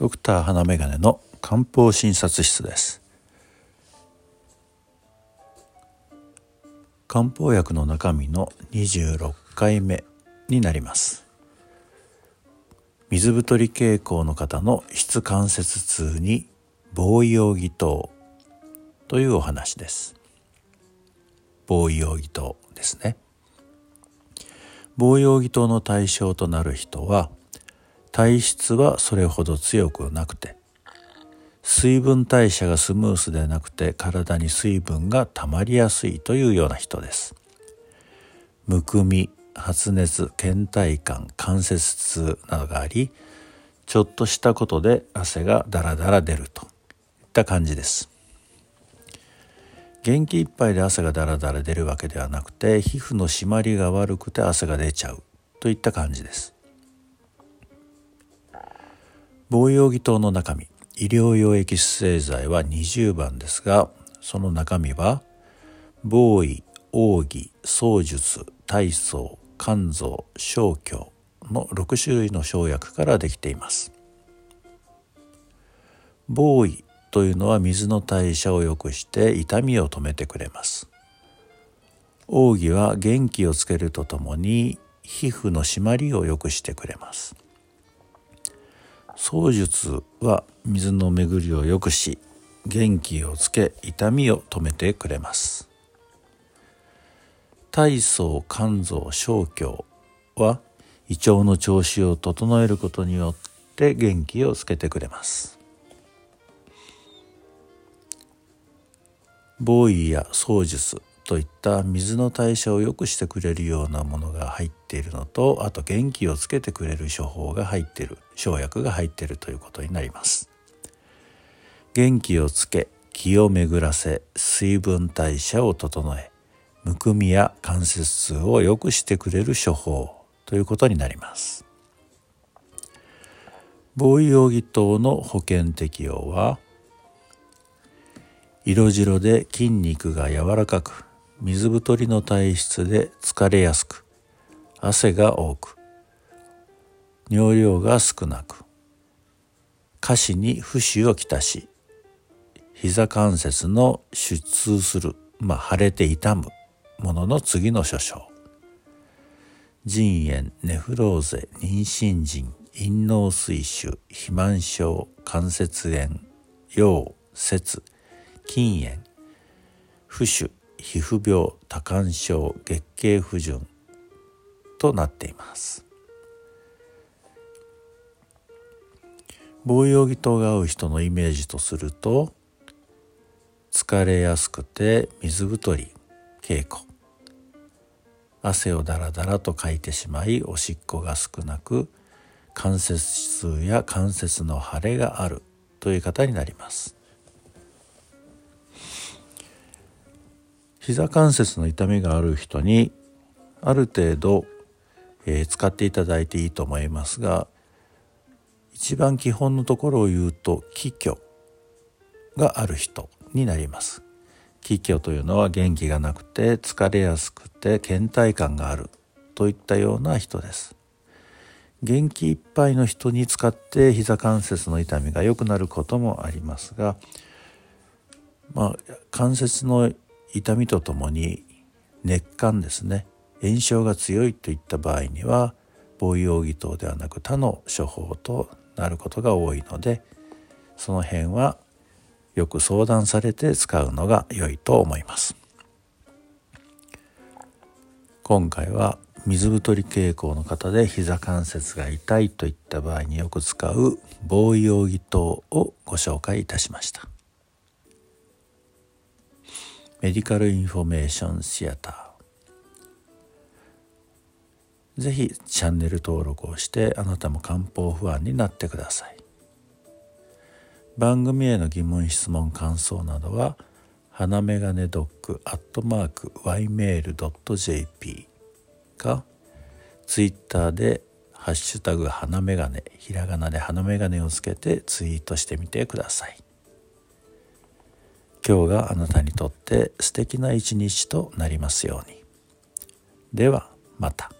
ドクター花眼鏡の漢方診察室です。漢方薬の中身の26回目になります。水太り傾向の方の質関節痛に防用義糖というお話です。防用義糖ですね。防用義糖の対象となる人は体質はそれほど強くなくて水分代謝がスムースでなくて体に水分が溜まりやすいというような人です。むくみ発熱倦怠感関節痛などがありちょっとしたことで汗がダラダラ出るといった感じです。元気いっぱいで汗がダラダラ出るわけではなくて皮膚の締まりが悪くて汗が出ちゃうといった感じです。防用義糖の中身医療用液ス製剤は20番ですがその中身は防衛奥義槍術体操肝臓小腸の6種類の生薬からできています。防衛というのは水の代謝を良くして痛みを止めてくれます。奥義は元気をつけるとともに皮膚の締まりを良くしてくれます。槍術は水の巡りを良くし元気をつけ痛みを止めてくれます。体操肝臓小腸は胃腸の調子を整えることによって元気をつけてくれます。防衛や槍術といった水の代謝を良くしてくれるようなものが入っているのとあと元気をつけてくれる処方が入っている生薬が入っているということになります。元気をつけ気を巡らせ水分代謝を整えむくみや関節痛を良くしてくれる処方ということになります。防衛容疑等の保険適用は色白で筋肉が柔らかく水太りの体質で疲れやすく汗が多く尿量が少なく下肢に浮腫をきたし膝関節の出痛する、まあ、腫れて痛むものの次の諸症。腎炎ネフローゼ妊娠腎陰嚢水腫肥満症関節炎腰節筋炎浮腫皮膚病多汗症月経不順となっています。防用義糖が合う人のイメージとすると疲れやすくて水太り稽古。汗をだらだらとかいてしまいおしっこが少なく関節痛や関節の腫れがあるという方になります。膝関節の痛みがある人にある程度、えー、使っていただいていいと思いますが一番基本のところを言うと気虚がある人になります。気虚というのは元気がなくて疲れやすくて倦怠感があるといったような人です。元気いっぱいの人に使って膝関節の痛みが良くなることもありますがまあ関節の痛みとともに熱感ですね。炎症が強いといった場合には防衛義等ではなく他の処方となることが多いのでその辺はよく相談されて使うのが良いと思います。今回は水太り傾向の方で膝関節が痛いといった場合によく使う防已黄耆湯をご紹介いたしました。メディカルインフォメーションシアターぜひチャンネル登録をしてあなたも漢方ファンになってください。番組への疑問質問感想などは花メガネドッグアットマーク ymail.jp かツイッターでハッシュタグ花メガネひらがなで花メガネをつけてツイートしてみてください。今日があなたにとって素敵な一日となりますように。ではまた。